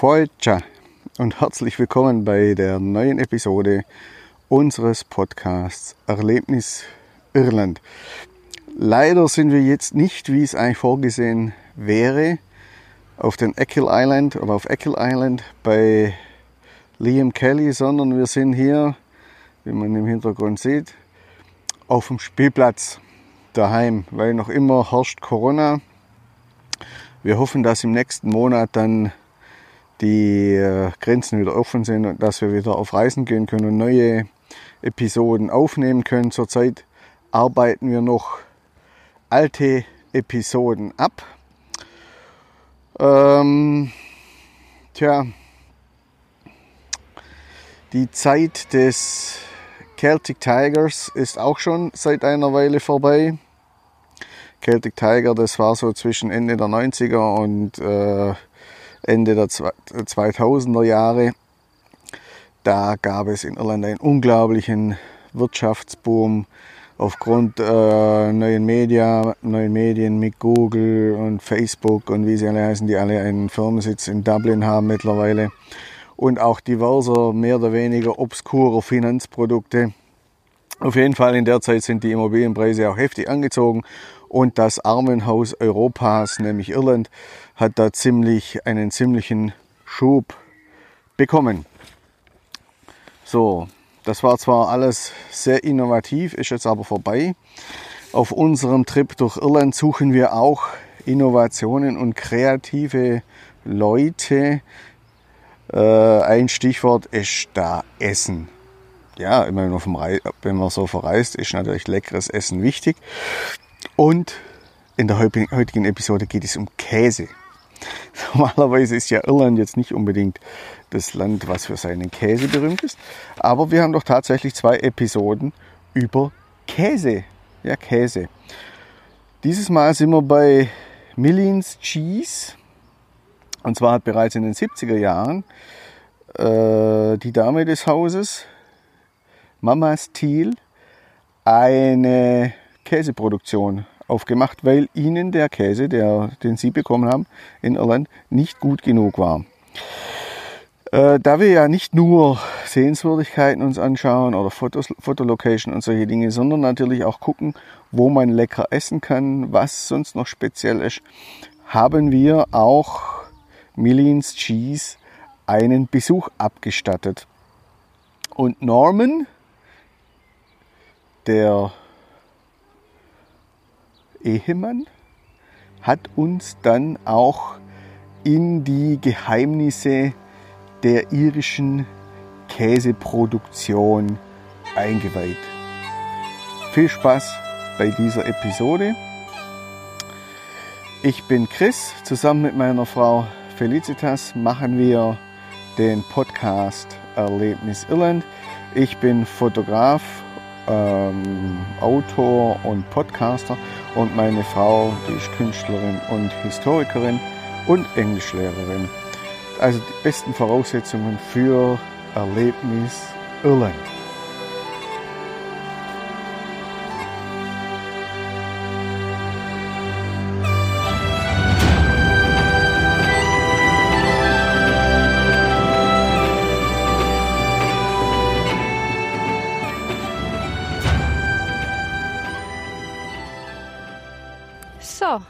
Foicha und herzlich willkommen bei der neuen Episode unseres Podcasts Erlebnis Irland. Leider sind wir jetzt nicht, wie es eigentlich vorgesehen wäre, auf den Eckhill Island oder auf Eckhill Island bei Liam Kelly, sondern wir sind hier, wie man im Hintergrund sieht, auf dem Spielplatz daheim, weil noch immer herrscht Corona. Wir hoffen, dass im nächsten Monat dann die äh, Grenzen wieder offen sind und dass wir wieder auf Reisen gehen können und neue Episoden aufnehmen können. Zurzeit arbeiten wir noch alte Episoden ab. Ähm, tja, die Zeit des Celtic Tigers ist auch schon seit einer Weile vorbei. Celtic Tiger, das war so zwischen Ende der 90er und äh, Ende der 2000er Jahre. Da gab es in Irland einen unglaublichen Wirtschaftsboom aufgrund äh, neuen, Media, neuen Medien mit Google und Facebook und wie sie alle heißen, die alle einen Firmensitz in Dublin haben mittlerweile. Und auch diverser, mehr oder weniger obskurer Finanzprodukte. Auf jeden Fall in der Zeit sind die Immobilienpreise auch heftig angezogen und das Armenhaus Europas, nämlich Irland, hat da ziemlich einen ziemlichen Schub bekommen. So, das war zwar alles sehr innovativ, ist jetzt aber vorbei. Auf unserem Trip durch Irland suchen wir auch Innovationen und kreative Leute. Äh, ein Stichwort ist da Essen. Ja, immer wenn man so verreist, ist natürlich leckeres Essen wichtig. Und in der heutigen Episode geht es um Käse. Normalerweise ist ja Irland jetzt nicht unbedingt das Land, was für seinen Käse berühmt ist. Aber wir haben doch tatsächlich zwei Episoden über Käse. Ja, Käse. Dieses Mal sind wir bei Millins Cheese. Und zwar hat bereits in den 70er Jahren äh, die Dame des Hauses, Mama Thiel, eine Käseproduktion aufgemacht, weil ihnen der Käse, der, den sie bekommen haben in Irland, nicht gut genug war. Äh, da wir ja nicht nur Sehenswürdigkeiten uns anschauen oder Fotos, Fotolocation und solche Dinge, sondern natürlich auch gucken, wo man lecker essen kann, was sonst noch speziell ist, haben wir auch Millins Cheese einen Besuch abgestattet. Und Norman, der Ehemann hat uns dann auch in die Geheimnisse der irischen Käseproduktion eingeweiht. Viel Spaß bei dieser Episode. Ich bin Chris, zusammen mit meiner Frau Felicitas machen wir den Podcast Erlebnis Irland. Ich bin Fotograf, ähm, Autor und Podcaster und meine Frau, die ist Künstlerin und Historikerin und Englischlehrerin. Also die besten Voraussetzungen für Erlebnis Irland.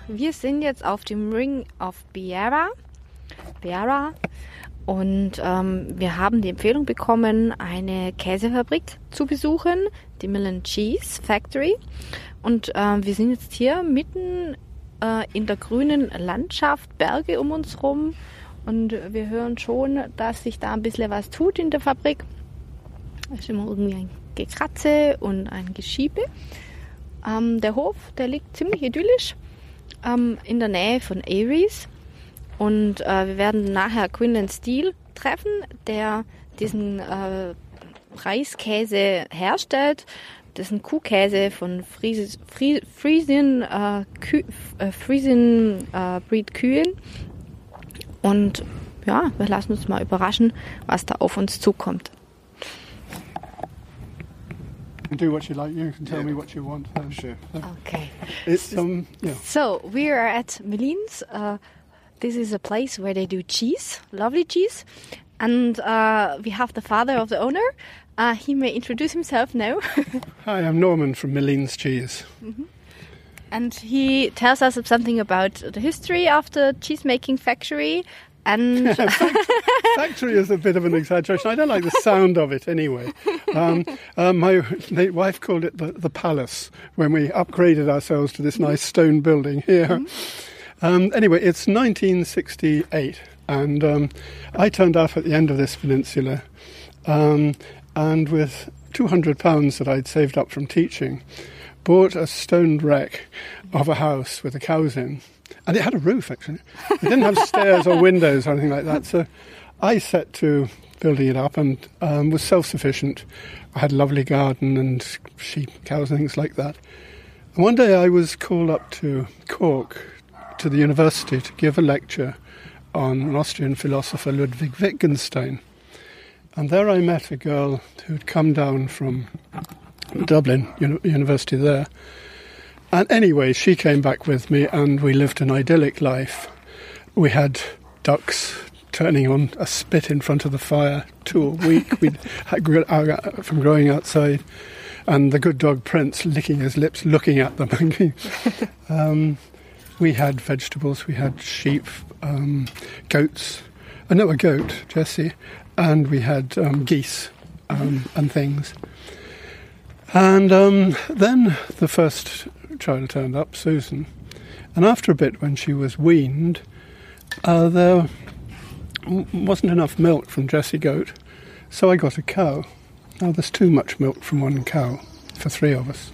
Wir sind jetzt auf dem Ring of Beara. Beara. Und ähm, wir haben die Empfehlung bekommen, eine Käsefabrik zu besuchen, die Mill Cheese Factory. Und äh, wir sind jetzt hier mitten äh, in der grünen Landschaft, Berge um uns rum. Und wir hören schon, dass sich da ein bisschen was tut in der Fabrik. Es ist immer irgendwie ein Gekratze und ein Geschiebe. Ähm, der Hof, der liegt ziemlich idyllisch ähm, in der Nähe von Aries. Und äh, wir werden nachher Quinlan Steele treffen, der diesen äh, Reiskäse herstellt. Das ist ein Kuhkäse von Fries, Fries, äh, Kü, äh, äh, Breed Kühen. Und ja, wir lassen uns mal überraschen, was da auf uns zukommt. Do what you like. You can tell yeah. me what you want. sure. Okay. It's um. Yeah. So we are at Milleens uh, This is a place where they do cheese, lovely cheese. And uh, we have the father of the owner. Uh, he may introduce himself now. Hi, I'm Norman from Milleens Cheese. and he tells us something about the history of the cheese making factory. And Factory is a bit of an exaggeration. I don't like the sound of it anyway. Um, uh, my late wife called it the, the palace when we upgraded ourselves to this nice stone building here. Um, anyway, it's 1968, and um, I turned up at the end of this peninsula, um, and with 200 pounds that I'd saved up from teaching, bought a stoned wreck of a house with the cows in. And it had a roof, actually. It didn't have stairs or windows or anything like that. So I set to building it up and um, was self sufficient. I had a lovely garden and sheep, cows, and things like that. And one day I was called up to Cork to the university to give a lecture on an Austrian philosopher, Ludwig Wittgenstein. And there I met a girl who'd come down from Dublin uni- University there. And anyway, she came back with me and we lived an idyllic life. We had ducks turning on a spit in front of the fire two a week we'd uh, from growing outside. And the good dog Prince licking his lips, looking at them. um, we had vegetables, we had sheep, um, goats, uh, a goat, Jessie, and we had um, geese um, and things. And um, then the first child turned up, Susan, and after a bit, when she was weaned, uh, there wasn't enough milk from Jessie Goat, so I got a cow. Now, there's too much milk from one cow for three of us.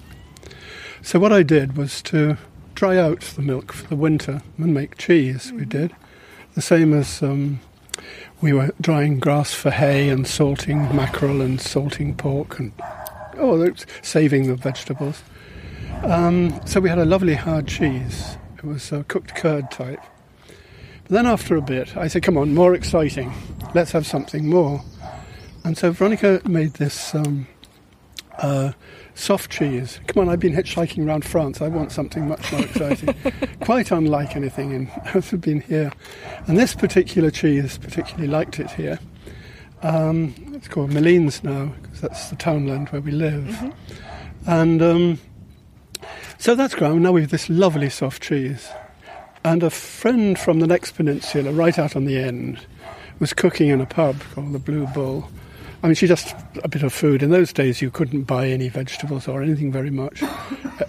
So, what I did was to dry out the milk for the winter and make cheese. We did the same as um, we were drying grass for hay and salting mackerel and salting pork and oh, saving the vegetables. Um, so we had a lovely hard cheese. It was a cooked curd type. But then after a bit, I said, "Come on, more exciting. Let's have something more." And so Veronica made this um, uh, soft cheese. Come on, I've been hitchhiking around France. I want something much more exciting. Quite unlike anything in, I've been here. And this particular cheese particularly liked it here. Um, it's called Milleens now, because that's the townland where we live. And um, so that's ground. Now we have this lovely soft cheese. And a friend from the next peninsula, right out on the end, was cooking in a pub called the Blue Bull. I mean, she just a bit of food. In those days, you couldn't buy any vegetables or anything very much.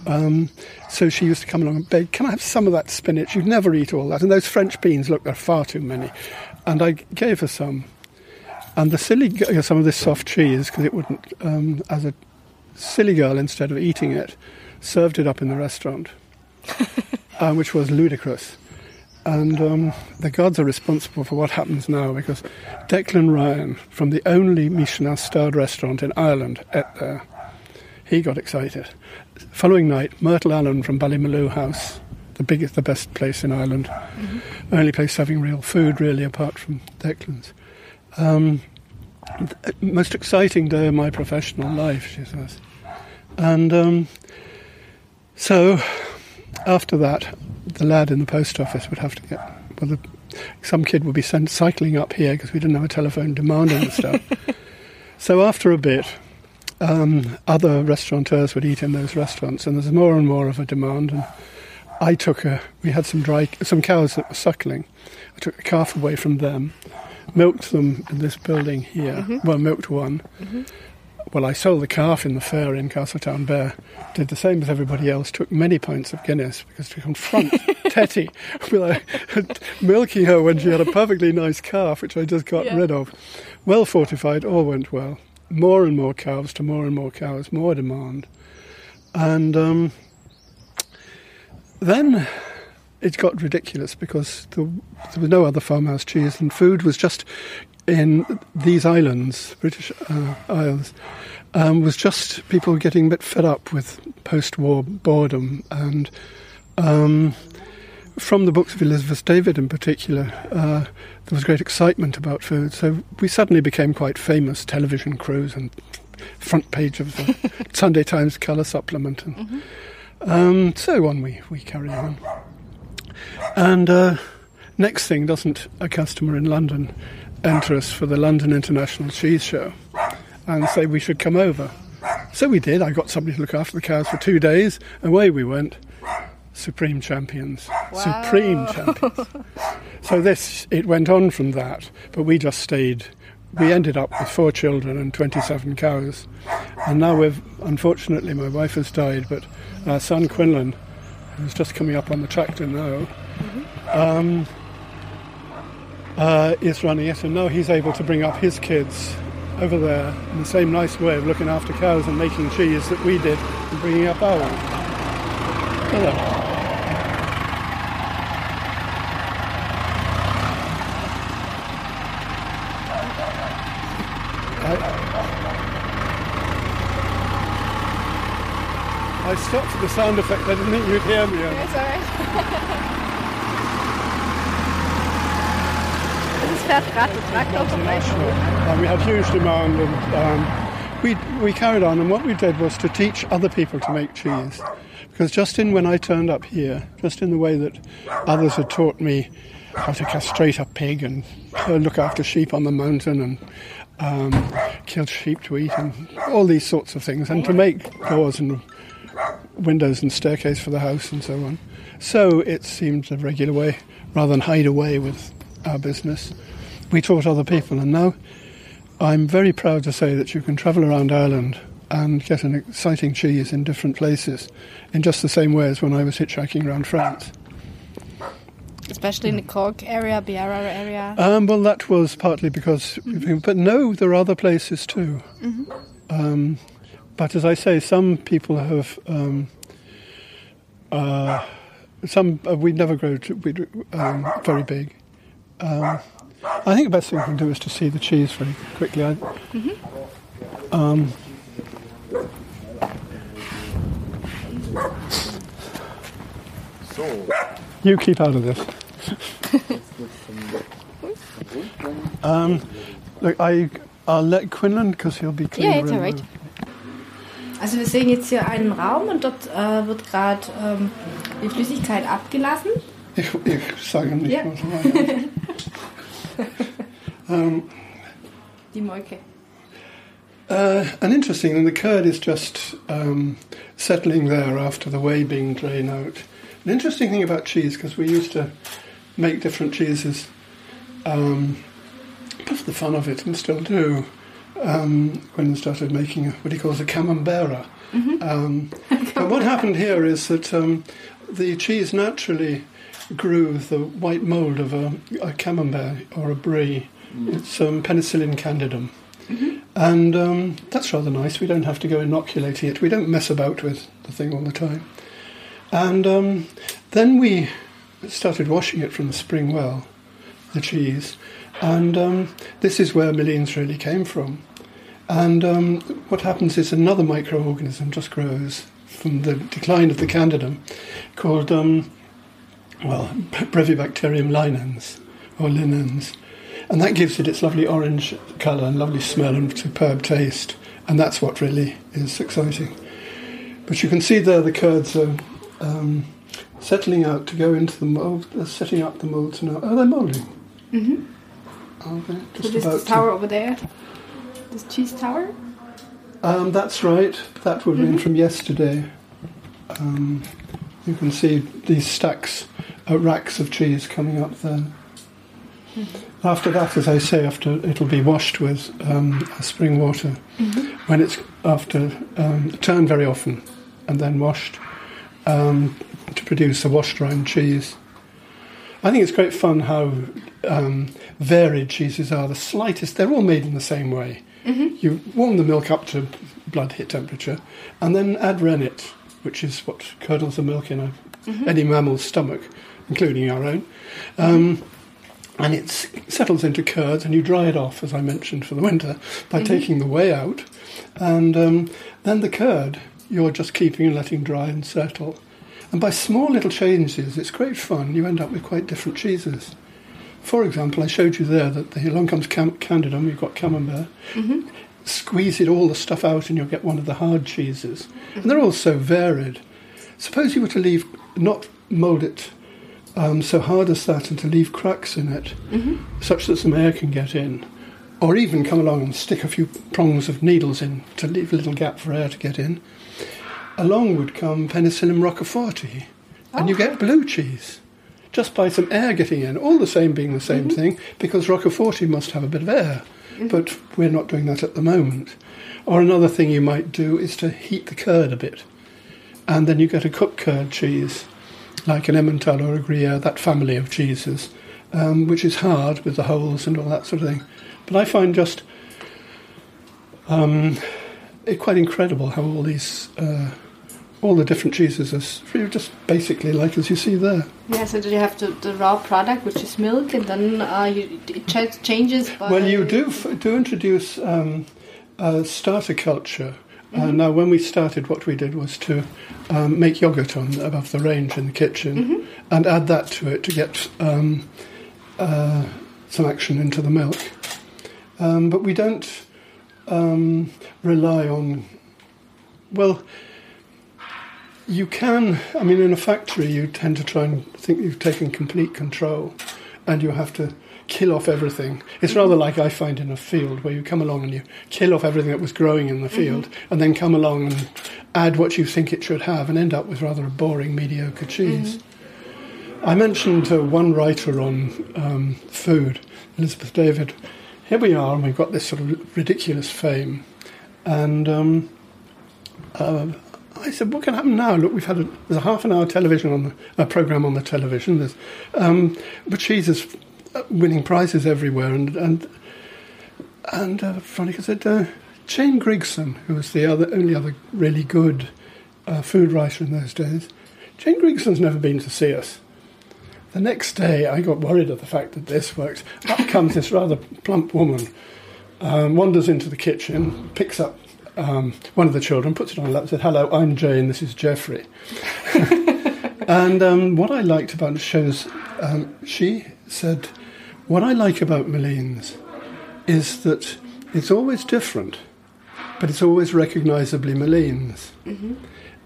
Um, so she used to come along and beg, "Can I have some of that spinach? You'd never eat all that." And those French beans, look, there are far too many. And I gave her some. And the silly, g- some of this soft cheese because it wouldn't, um, as a silly girl, instead of eating it, served it up in the restaurant, uh, which was ludicrous. And um, the gods are responsible for what happens now because Declan Ryan, from the only Michelin starred restaurant in Ireland, ate there. He got excited. Following night, Myrtle Allen from Ballymaloe House, the biggest, the best place in Ireland, only place serving real food, really, apart from Declan's. Um, most exciting day of my professional life, she says. And um, so, after that, the lad in the post office would have to get, well, the, some kid would be sent cycling up here because we didn't have a telephone demanding the stuff. so, after a bit, um, other restaurateurs would eat in those restaurants, and there's more and more of a demand. And I took a, we had some dry, some cows that were suckling. I took a calf away from them, milked them in this building here. Well, milked one. Well, I sold the calf in the fair in Castletownbere. Did the same as everybody else. Took many pints of Guinness because to confront Tetty with milking her when she had a perfectly nice calf, which I just got Yeah. rid of. Well fortified, all went well. More and more calves to more and more cows, more demand, and um, then it got ridiculous because the, there was no other farmhouse cheese, and food was just in these islands, British uh, Isles, um, was just people getting a bit fed up with post-war boredom, and um, from the books of Elizabeth David in particular, uh, there was great excitement about food. So we suddenly became quite famous television crews and front page of the Sunday Times colour supplement, and um, so on we, we carry on. And uh, next thing, doesn't a customer in London enter us for the London International Cheese Show and say we should come over? So we did. I got somebody to look after the cows for two days. Away we went. Supreme champions. Wow. Supreme champions. so this, it went on from that, but we just stayed. We ended up with four children and 27 cows. And now we've, unfortunately, my wife has died, but our son Quinlan, who's just coming up on the tractor now, um, uh, is running it, and now he's able to bring up his kids over there in the same nice way of looking after cows and making cheese that we did and bringing up ours. Hello. Stopped for the sound effect. I didn't think you'd hear me. It's alright. Es fährt gerade der Traktor vorbei. And we had huge demand, and um, we we carried on. And what we did was to teach other people to make cheese, because just in when I turned up here, just in the way that others had taught me how to castrate a pig and uh, look after sheep on the mountain and um, kill sheep to eat and all these sorts of things, and to make doors and windows and staircase for the house and so on. So it seemed a regular way, rather than hide away with our business. We taught other people, and now I'm very proud to say that you can travel around Ireland and get an exciting cheese in different places in just the same way as when I was hitchhiking around France. Especially in the Cork area, Beara area. Um, well, that was partly because, but no, there are other places too. Um, but as I say, some people have. Um, uh, some uh, we never grow to, we, um, very big. Um, I think the best thing we can do is to see the cheese very quickly. I, um, you keep out of this. um, look, I, I'll let Quinlan because he'll be cleaner. Yeah, it's alright. the- Also wir sehen jetzt hier einen Raum und dort äh, wird gerade ähm, die Flüssigkeit abgelassen. Ich, ich sage nicht, Ja. was meine. Die Molke. Uh, and interesting, and the curd is just um, settling there after the whey being drained out. An interesting thing about cheese, because we used to make different cheeses um, for the fun of it, and still do. Um, when we started making what he calls a camembert. Um, but what happened here is that um, the cheese naturally grew the white mould of a, a camembert or a brie. It's um, penicillium candidum. And um, that's rather nice. We don't have to go inoculating it. We don't mess about with the thing all the time. And um, then we started washing it from the spring well, the cheese. And um, this is where Milleens really came from. And um, what happens is another microorganism just grows from the decline of the candidum called, um, well, Brevibacterium linens or linens. And that gives it its lovely orange colour and lovely smell and superb taste. And that's what really is exciting. But you can see there the curds are um, settling out to go into the mould. They're setting up the moulds now. Oh, they're moulding. Mm-hmm. Are they? So this is to- tower over there. This cheese tower. Um, that's right. That would have been from yesterday. Um, you can see these stacks, uh, racks of cheese coming up there. After that, as I say, after it'll be washed with um, spring water. When it's after um, turned very often and then washed um, to produce a washed rind cheese. I think it's great fun how um, varied cheeses are. The slightest, they're all made in the same way. You warm the milk up to blood heat temperature and then add rennet, which is what curdles the milk in a, any mammal's stomach, including our own. Um, and it settles into curds, and you dry it off, as I mentioned, for the winter by taking the whey out. And um, then the curd, you're just keeping and letting dry and settle. And by small little changes, it's great fun. You end up with quite different cheeses. For example, I showed you there that the along comes cam- candidum, you've got camembert. Squeeze it all the stuff out, and you'll get one of the hard cheeses. And they're all so varied. Suppose you were to leave, not mould it um, so hard as that and to leave cracks in it such that some air can get in. Or even come along and stick a few prongs of needles in to leave a little gap for air to get in. Along would come penicillium roqueforti, and you get blue cheese. Just by some air getting in, all the same being the same thing, because roqueforti must have a bit of air, but we're not doing that at the moment. Or another thing you might do is to heat the curd a bit, and then you get a cooked curd cheese, like an Emmental or a Gruyere, that family of cheeses, um, which is hard with the holes and all that sort of thing. But I find just um, it quite incredible how all these, uh, all the different cheeses are just basically like as you see there. Yeah, so do you have the, the raw product, which is milk, and then uh, you, it ch- changes. Well, you do f- do introduce um, uh, starter culture. Uh, now, when we started, what we did was to um, make yogurt on above the range in the kitchen and add that to it to get um, uh, some action into the milk. Um, but we don't um, rely on. Well, you can. I mean, in a factory, you tend to try and think you've taken complete control, and you have to kill off everything. It's rather like I find in a field where you come along and you kill off everything that was growing in the field, and then come along and add what you think it should have, and end up with rather a boring, mediocre cheese. I mentioned uh, one writer on um, food, Elizabeth David. Here we are, and we've got this sort of ridiculous fame. And um, uh, I said, "What can happen now? Look, we've had a, there's a half an hour television on the a program on the television. There's um, but is uh, winning prizes everywhere, and and and uh, Veronica said, uh, Jane Grigson, who was the other only other really good uh, food writer in those days, Jane Grigson's never been to see us. The next day, I got worried at the fact that this works. Up comes this rather plump woman, um, wanders into the kitchen, picks up um, one of the children, puts it on her lap, and said, "Hello, I'm Jane. This is Geoffrey." and um, what I liked about the shows, um, she said, "What I like about Milleens is that it's always different, but it's always recognisably Milleens."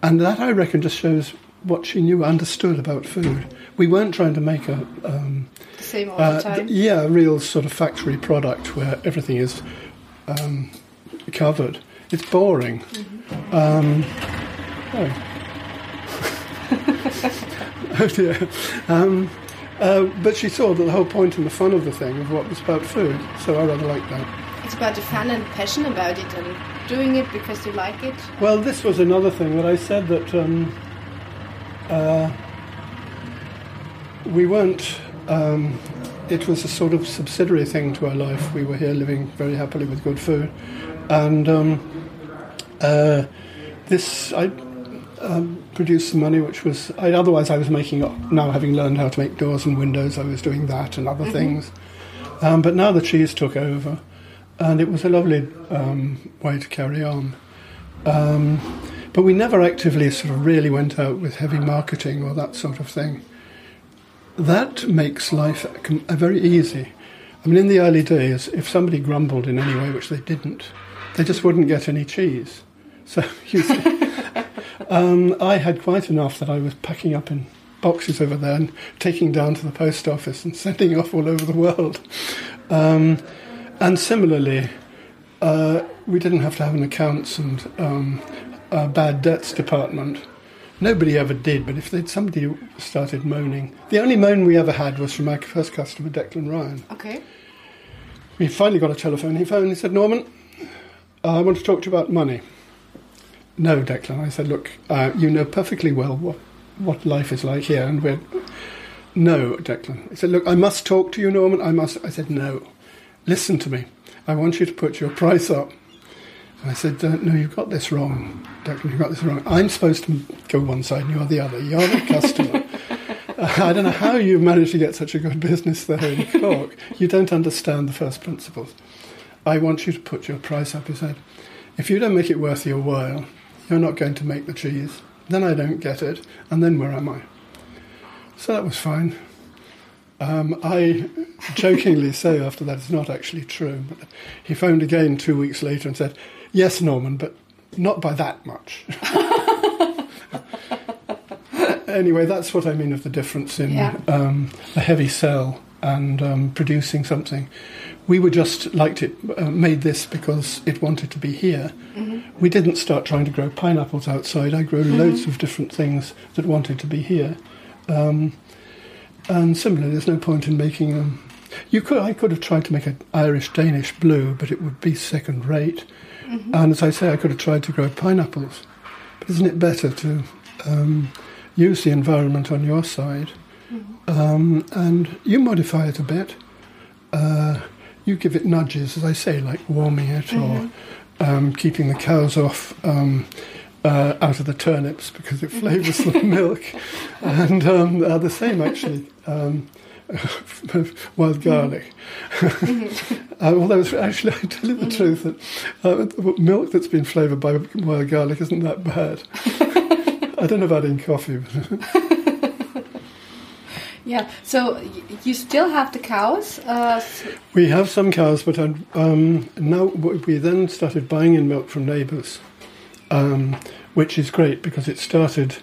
And that, I reckon, just shows what she knew, understood about food. We weren't trying to make a, um, same all uh, the time. th- yeah, a real sort of factory product where everything is um, covered. It's boring. Um, oh. oh dear. Um, uh, but she saw that the whole point and the fun of the thing of what was about food, so I rather like that. It's about the fun and passion about it and doing it because you like it. Well, this was another thing that I said that um, uh, we weren't. Um, it was a sort of subsidiary thing to our life. We were here living very happily with good food, and um, uh, this I um, produced some money, which was I, otherwise I was making. Now having learned how to make doors and windows, I was doing that and other things. Um, but now the cheese took over, and it was a lovely um, way to carry on. Um, but we never actively sort of really went out with heavy marketing or that sort of thing. That makes life very easy. I mean, in the early days, if somebody grumbled in any way, which they didn't, they just wouldn't get any cheese. So you see, um, I had quite enough that I was packing up in boxes over there and taking down to the post office and sending off all over the world. Um, and similarly, uh, we didn't have to have an accounts and um, a bad debts department. Nobody ever did, but if they'd somebody started moaning, the only moan we ever had was from our first customer, Declan Ryan. Okay. We finally got a telephone. He phoned and he said, Norman, I want to talk to you about money. No, Declan. I said, look, uh, you know perfectly well what, what life is like here, and we're. No, Declan. I said, look, I must talk to you, Norman. I must. I said, no. Listen to me. I want you to put your price up. And I said, uh, no, you've got this wrong, Declan. You've got this wrong. I'm supposed to go one side and you're the other. You're the customer. Uh, I don't know how you've managed to get such a good business there in Cork. You don't understand the first principles. I want you to put your price up. He said, if you don't make it worth your while, you're not going to make the cheese. Then I don't get it, and then where am I? So that was fine. Um, I jokingly say after that it's not actually true, but he phoned again two weeks later and said, Yes, Norman, but not by that much. anyway, that's what I mean of the difference in Yeah. um, a heavy cell and um, producing something. We were just liked it, uh, made this because it wanted to be here. We didn't start trying to grow pineapples outside. I grew loads of different things that wanted to be here. Um, and similarly, there's no point in making them. You could, I could have tried to make an Irish Danish blue, but it would be second rate. And as I say, I could have tried to grow pineapples. But isn't it better to um, use the environment on your side um, and you modify it a bit? Uh, you give it nudges, as I say, like warming it or um, keeping the cows off. Um, uh, out of the turnips because it flavours the milk, and um, uh, the same actually um, wild garlic. uh, although it's actually, I tell you the truth, that uh, milk that's been flavoured by wild garlic isn't that bad. I don't know about in coffee. But Yeah. So y- you still have the cows. Uh, we have some cows, but um, now we then started buying in milk from neighbours, um, which is great because it started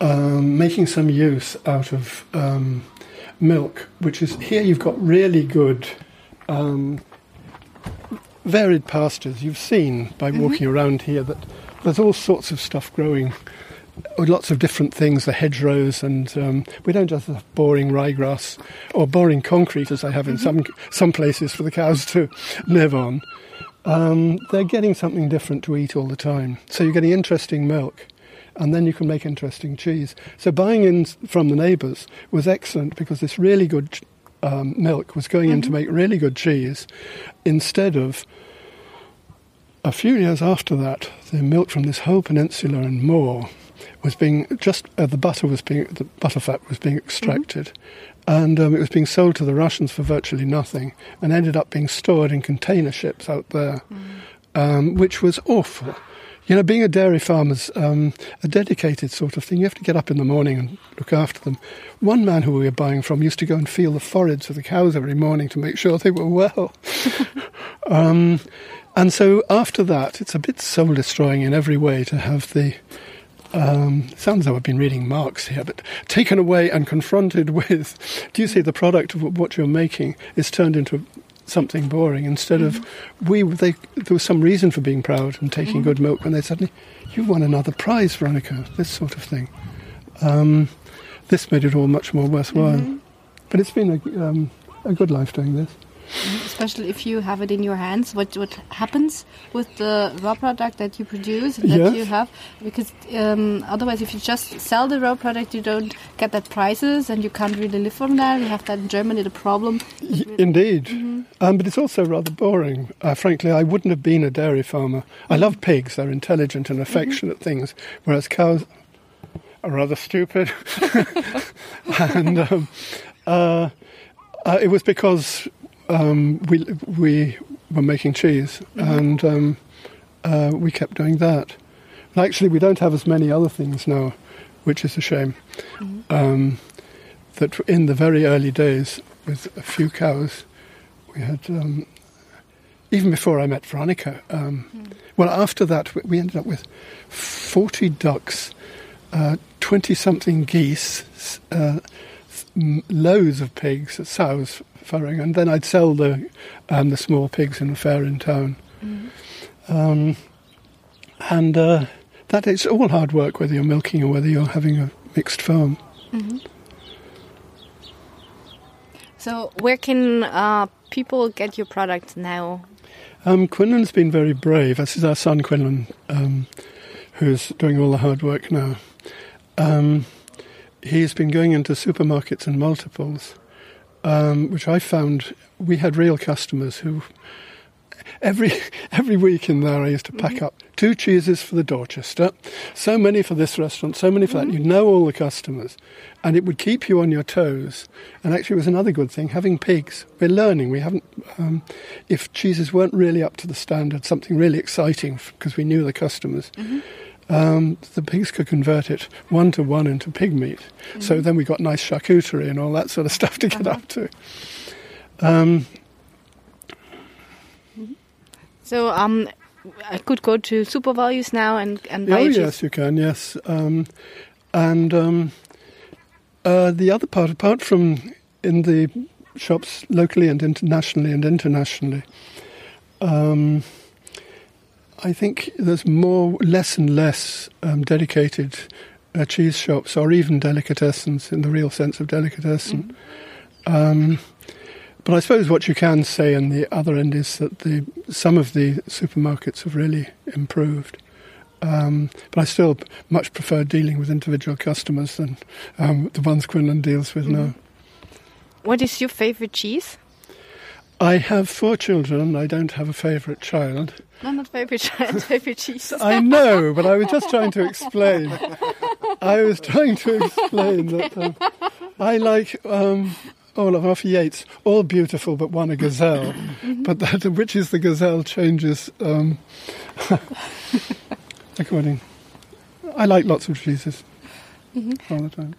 um, making some use out of um, milk, which is here you've got really good um, varied pastures. You've seen by walking around here that there's all sorts of stuff growing. Lots of different things, the hedgerows, and um, we don't just have boring ryegrass or boring concrete as I have in some some places for the cows to live on. Um, they're getting something different to eat all the time, so you're getting interesting milk, and then you can make interesting cheese. So buying in from the neighbours was excellent because this really good um, milk was going in to make really good cheese, instead of a few years after that, the milk from this whole peninsula and more was being just uh, the butter was being the butterfat was being extracted, and um, it was being sold to the Russians for virtually nothing, and ended up being stored in container ships out there, um, which was awful. You know, being a dairy farmer's um, a dedicated sort of thing. You have to get up in the morning and look after them. One man who we were buying from used to go and feel the foreheads of the cows every morning to make sure they were well. um, and so after that, it's a bit soul destroying in every way to have the. Um, sounds though I've been reading Marx here, but taken away and confronted with. Do you see the product of what you're making is turned into something boring instead of we? They, there was some reason for being proud and taking good milk when they suddenly, you won another prize, Veronica. This sort of thing. Um, this made it all much more worthwhile. But it's been a, um, a good life doing this. Especially if you have it in your hands, what what happens with the raw product that you produce that Yes. you have? Because um, otherwise, if you just sell the raw product, you don't get that prices, and you can't really live from that. We have that in Germany, the problem. Indeed. Um, but it's also rather boring. Uh, frankly, I wouldn't have been a dairy farmer. I love pigs, they're intelligent and affectionate things, whereas cows are rather stupid. and um, uh, uh, it was because um, we, we were making cheese and um, uh, we kept doing that. And actually, we don't have as many other things now, which is a shame. Um, that in the very early days, with a few cows, we had, um, even before I met Veronica, um, well, after that, we- we ended up with 40 ducks, 20 something geese, uh, loads of pigs, sows farrowing, and then I'd sell the, um, the small pigs in the fair in town. Um, and uh, it's all hard work, whether you're milking or whether you're having a mixed farm. So, where can uh, people get your product now? Um, Quinlan's been very brave. This is our son Quinlan, um, who's doing all the hard work now. Um, he's been going into supermarkets and multiples, um, which I found we had real customers who every every week in there I used to pack up two cheeses for the Dorchester, so many for this restaurant, so many for that. You know all the customers, and it would keep you on your toes. And actually, it was another good thing having pigs. We're learning. We haven't. Um, if cheeses weren't really up to the standard, something really exciting because we knew the customers. Um, the pigs could convert it one to one into pig meat. So then we got nice charcuterie and all that sort of stuff to get up to. Um, So, um, I could go to Super Values now and and buy Oh yes, you can. Yes, um, and um, uh, the other part, apart from in the shops locally and internationally and internationally, um, I think there's more, less and less um, dedicated uh, cheese shops or even delicatessens in the real sense of delicatessen. Um, but I suppose what you can say on the other end is that the some of the supermarkets have really improved. Um, but I still much prefer dealing with individual customers than um, the ones Quinlan deals with now. What is your favorite cheese? I have four children. I don't have a favourite child. No, not favorite child, favorite cheese. I know, but I was just trying to explain. I was trying to explain that um, I like um, all of Arthur Yates, all beautiful, but one a gazelle. But that which is the gazelle changes um, according. I like lots of cheeses all the time.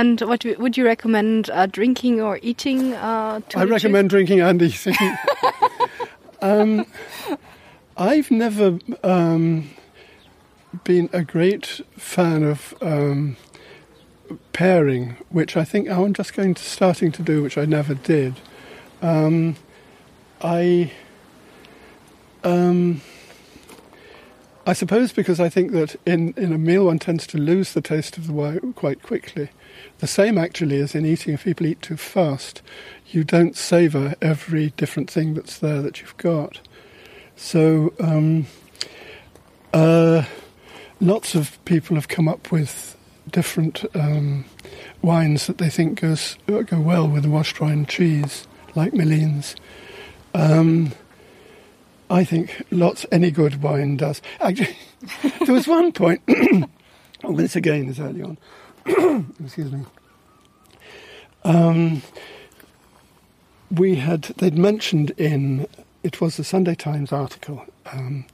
And what would you recommend uh, drinking or eating? Uh, to I recommend drinking and eating. um, I've never um, been a great fan of um, pairing, which I think I'm just going to starting to do, which I never did. Um, I. Um, I suppose because I think that in, in a meal one tends to lose the taste of the wine quite quickly. The same actually as in eating. If people eat too fast, you don't savour every different thing that's there that you've got. So, um, uh, lots of people have come up with different um, wines that they think goes go well with the washed wine cheese, like Milleens. Um, I think lots any good wine does. Actually, there was one point. oh, this again is early on. Excuse me. Um, we had they'd mentioned in it was the Sunday Times article um,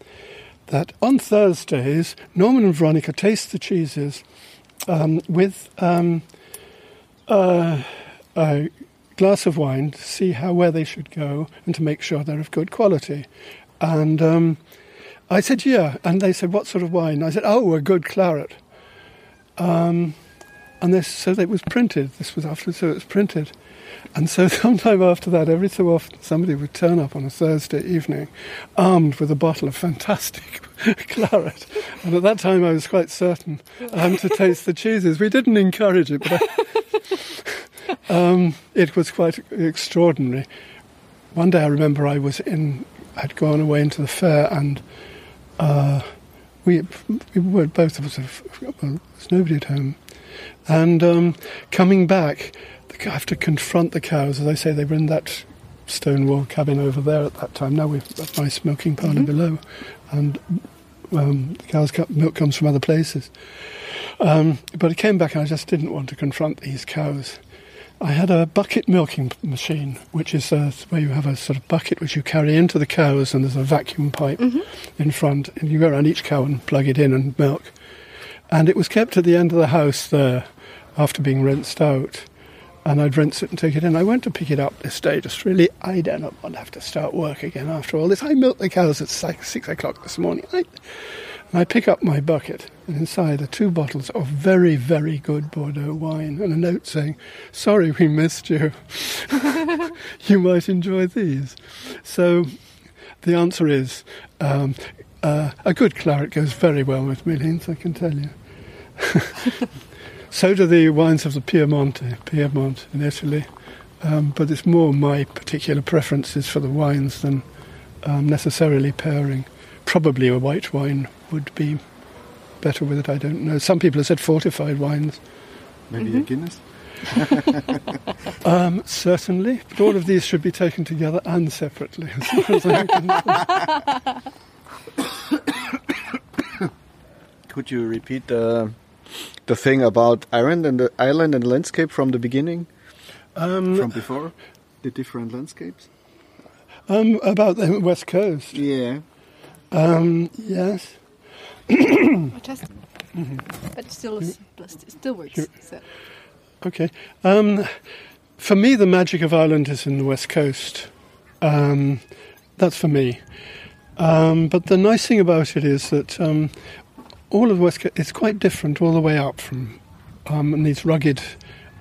that on Thursdays Norman and Veronica taste the cheeses um, with um, uh, a glass of wine to see how where they should go and to make sure they're of good quality. And um, I said, yeah. And they said, what sort of wine? I said, oh, a good claret. Um, and they said it was printed. This was after, so it was printed. And so sometime after that, every so often, somebody would turn up on a Thursday evening armed with a bottle of fantastic claret. And at that time, I was quite certain um, to taste the cheeses. We didn't encourage it, but I, um, it was quite extraordinary. One day I remember I was in, I'd gone away into the fair and uh, we, we were both of us, well, there's nobody at home. And um, coming back, I have to confront the cows. As I say, they were in that stone wall cabin over there at that time. Now we've got a nice milking parlour below, and um, the cow's milk comes from other places. Um, but I came back and I just didn't want to confront these cows. I had a bucket milking machine, which is uh, where you have a sort of bucket which you carry into the cows, and there's a vacuum pipe in front, and you go around each cow and plug it in and milk. And it was kept at the end of the house there after being rinsed out. And I'd rinse it and take it in. I went to pick it up this day, just really, I don't want to have to start work again after all this. I milked the cows at six, six o'clock this morning. I, and I pick up my bucket, and inside are two bottles of very, very good Bordeaux wine, and a note saying, Sorry we missed you. you might enjoy these. So the answer is um, uh, a good claret goes very well with Milleens, I can tell you. so do the wines of the Piemonte, Piedmont in Italy. Um, but it's more my particular preferences for the wines than um, necessarily pairing. Probably a white wine would be better with it, I don't know. Some people have said fortified wines. Maybe a Guinness? Um, certainly, but all of these should be taken together and separately. As far as I'm. Could you repeat the the thing about Ireland and the island and landscape from the beginning, Um, from before, the different landscapes? um, about the west coast. Yeah. Um, yes. Just, but still, it still works. So. Okay. Um, for me, the magic of Ireland is in the west coast. Um, that's for me. Um, but the nice thing about it is that um, all of the west coast it's quite different all the way up from um, in these rugged,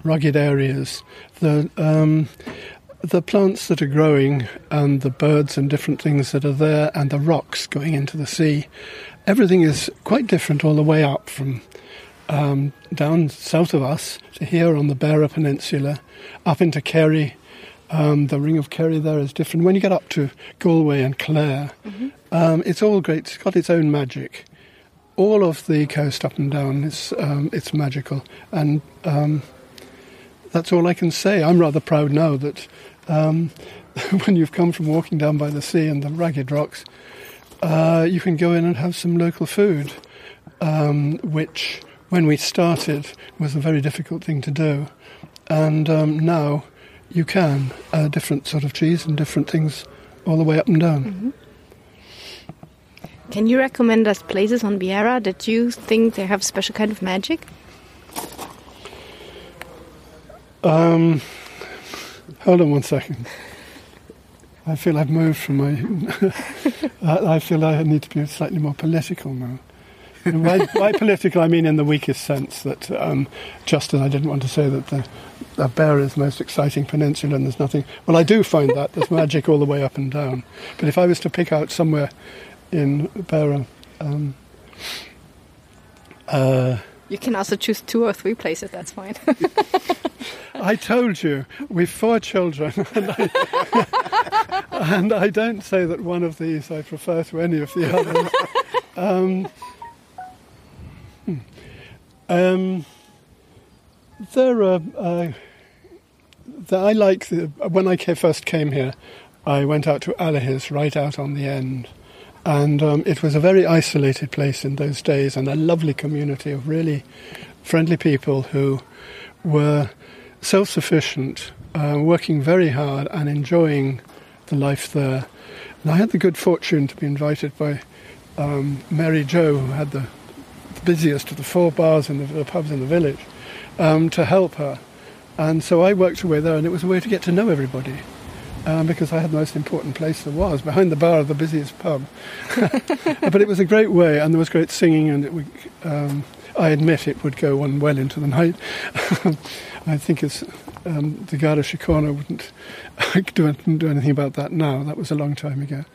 rugged areas. The um, the plants that are growing and the birds and different things that are there and the rocks going into the sea, everything is quite different all the way up from um, down south of us to here on the Beara Peninsula, up into Kerry. Um, the Ring of Kerry there is different. When you get up to Galway and Clare, um, it's all great. It's got its own magic. All of the coast up and down is um, it's magical, and um, that's all I can say. I'm rather proud now that um, when you've come from walking down by the sea and the ragged rocks, uh, you can go in and have some local food, um, which when we started was a very difficult thing to do, and um, now you can uh, different sort of cheese and different things all the way up and down. Can you recommend us places on Beara that you think they have special kind of magic? Um, hold on one second. I feel I've moved from my. I I feel I need to be slightly more political now. By, by political, I mean in the weakest sense that um, just as I didn't want to say that the, the Bear is the most exciting peninsula and there's nothing. Well, I do find that there's magic all the way up and down. But if I was to pick out somewhere in Beara, um, uh, You can also choose two or three places, that's fine. I told you, we've four children, and I, and I don't say that one of these I prefer to any of the others. Um, hmm. um, there are. Uh, the, I like the, when I first came here, I went out to Allihies, right out on the end, and um, it was a very isolated place in those days, and a lovely community of really friendly people who were self-sufficient, uh, working very hard, and enjoying the life there. And I had the good fortune to be invited by um, Mary Jo, who had the, busiest of the four bars in the, the pubs in the village, um, to help her. And so I worked away there, and it was a way to get to know everybody. Um, because I had the most important place there was, behind the bar of the busiest pub. but it was a great way, and there was great singing, and it would, um, I admit it would go on well into the night. I think it's um, the Garda Síochána wouldn't do, do anything about that now. That was a long time ago.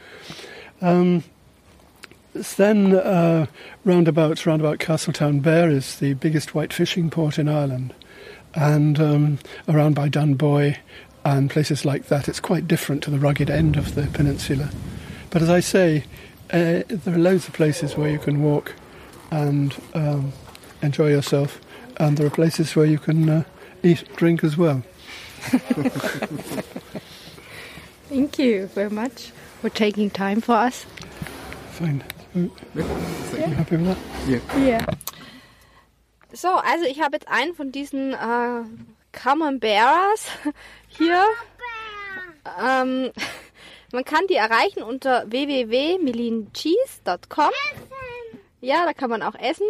Um, then uh, roundabouts, roundabout Castletownbere is the biggest white fishing port in Ireland, and um, around by Dunboy and places like that, it's quite different to the rugged end of the peninsula. But as I say, uh, there are loads of places where you can walk and um, enjoy yourself, and there are places where you can uh, eat, drink as well. Thank you very much for taking time for us. Fine. You happy with that? Ja. So, also ich habe jetzt einen von diesen äh, Camemberts hier. Ähm, man kann die erreichen unter www.melincheese.com. Ja, da kann man auch essen.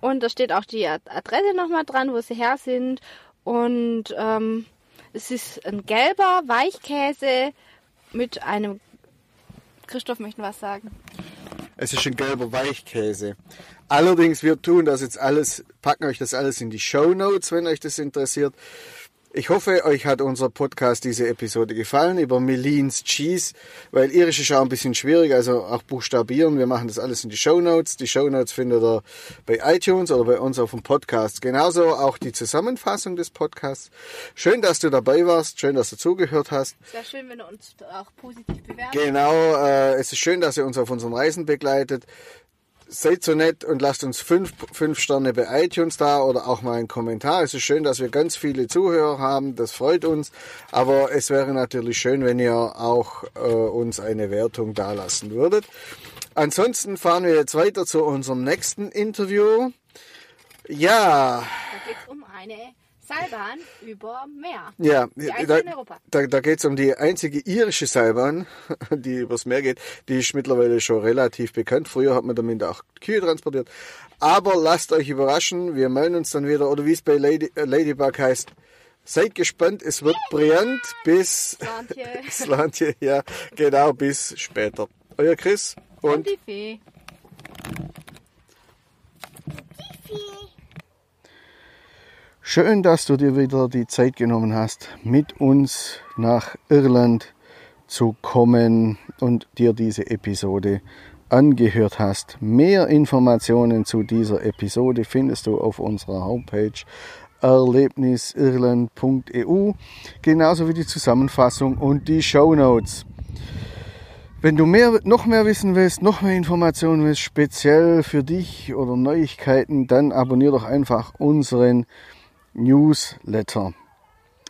Und da steht auch die Ad- Adresse nochmal dran, wo sie her sind. Und ähm, es ist ein gelber Weichkäse mit einem. Christoph möchte was sagen. Es ist ein gelber Weichkäse. Allerdings, wir tun das jetzt alles, packen euch das alles in die Show Notes, wenn euch das interessiert. Ich hoffe, euch hat unser Podcast, diese Episode gefallen über Melins Cheese, weil irisch ist auch ein bisschen schwierig, also auch buchstabieren. Wir machen das alles in die Show Notes. Die Show Notes findet ihr bei iTunes oder bei uns auf dem Podcast. Genauso auch die Zusammenfassung des Podcasts. Schön, dass du dabei warst. Schön, dass du zugehört hast. Sehr schön, wenn ihr uns auch positiv bewertet. Genau, äh, es ist schön, dass ihr uns auf unseren Reisen begleitet. Seid so nett und lasst uns fünf, fünf Sterne bei iTunes da oder auch mal einen Kommentar. Es ist schön, dass wir ganz viele Zuhörer haben, das freut uns. Aber es wäre natürlich schön, wenn ihr auch äh, uns eine Wertung dalassen würdet. Ansonsten fahren wir jetzt weiter zu unserem nächsten Interview. Ja, Da geht es um eine Seilbahn über Meer. Ja, Die einzige da, in Europa. da, da geht es um die einzige irische Seilbahn, die übers Meer geht. Die ist mittlerweile schon relativ bekannt. Früher hat man damit auch Kühe transportiert. Aber lasst euch überraschen, wir melden uns dann wieder, oder wie es bei Lady, äh, Ladybug heißt, seid gespannt, es wird brillant bis Slantje. Slantje, ja, genau, bis später. Euer Chris Und und die Fee. Schön, dass du dir wieder die Zeit genommen hast, mit uns nach Irland zu kommen und dir diese Episode angehört hast. Mehr Informationen zu dieser Episode findest du auf unserer Homepage erlebnisirland.eu, genauso wie die Zusammenfassung und die Show Notes. Wenn du mehr, noch mehr wissen willst, noch mehr Informationen willst, speziell für dich oder Neuigkeiten, dann abonnier doch einfach unseren Newsletter.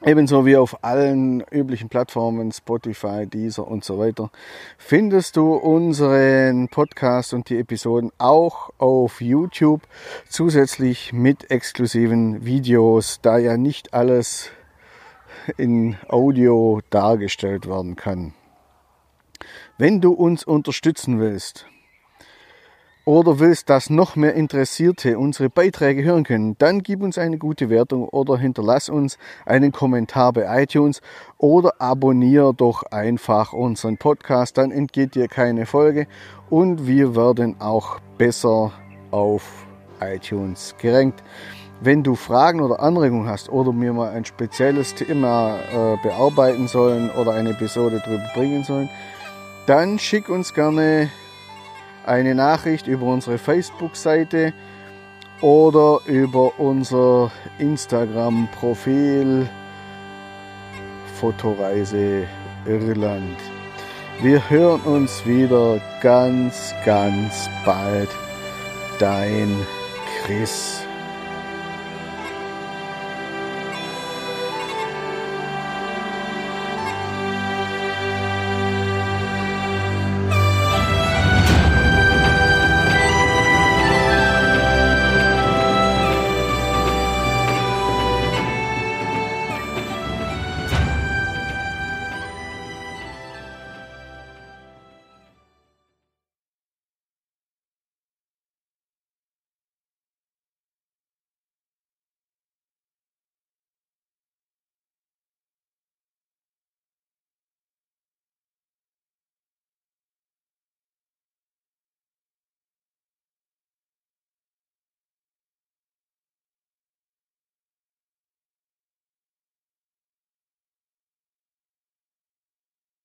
Ebenso wie auf allen üblichen Plattformen, Spotify, Deezer und so weiter, findest du unseren Podcast und die Episoden auch auf YouTube, zusätzlich mit exklusiven Videos, da ja nicht alles in Audio dargestellt werden kann. Wenn du uns unterstützen willst, oder willst, dass noch mehr Interessierte unsere Beiträge hören können, dann gib uns eine gute Wertung oder hinterlass uns einen Kommentar bei iTunes oder abonniere doch einfach unseren Podcast, dann entgeht dir keine Folge und wir werden auch besser auf iTunes gerankt. Wenn du Fragen oder Anregungen hast oder mir mal ein spezielles Thema äh, bearbeiten sollen oder eine Episode drüber bringen sollen, dann schick uns gerne eine Nachricht über unsere Facebook-Seite oder über unser Instagram-Profil Fotoreise Irland. Wir hören uns wieder ganz, ganz bald. Dein Chris.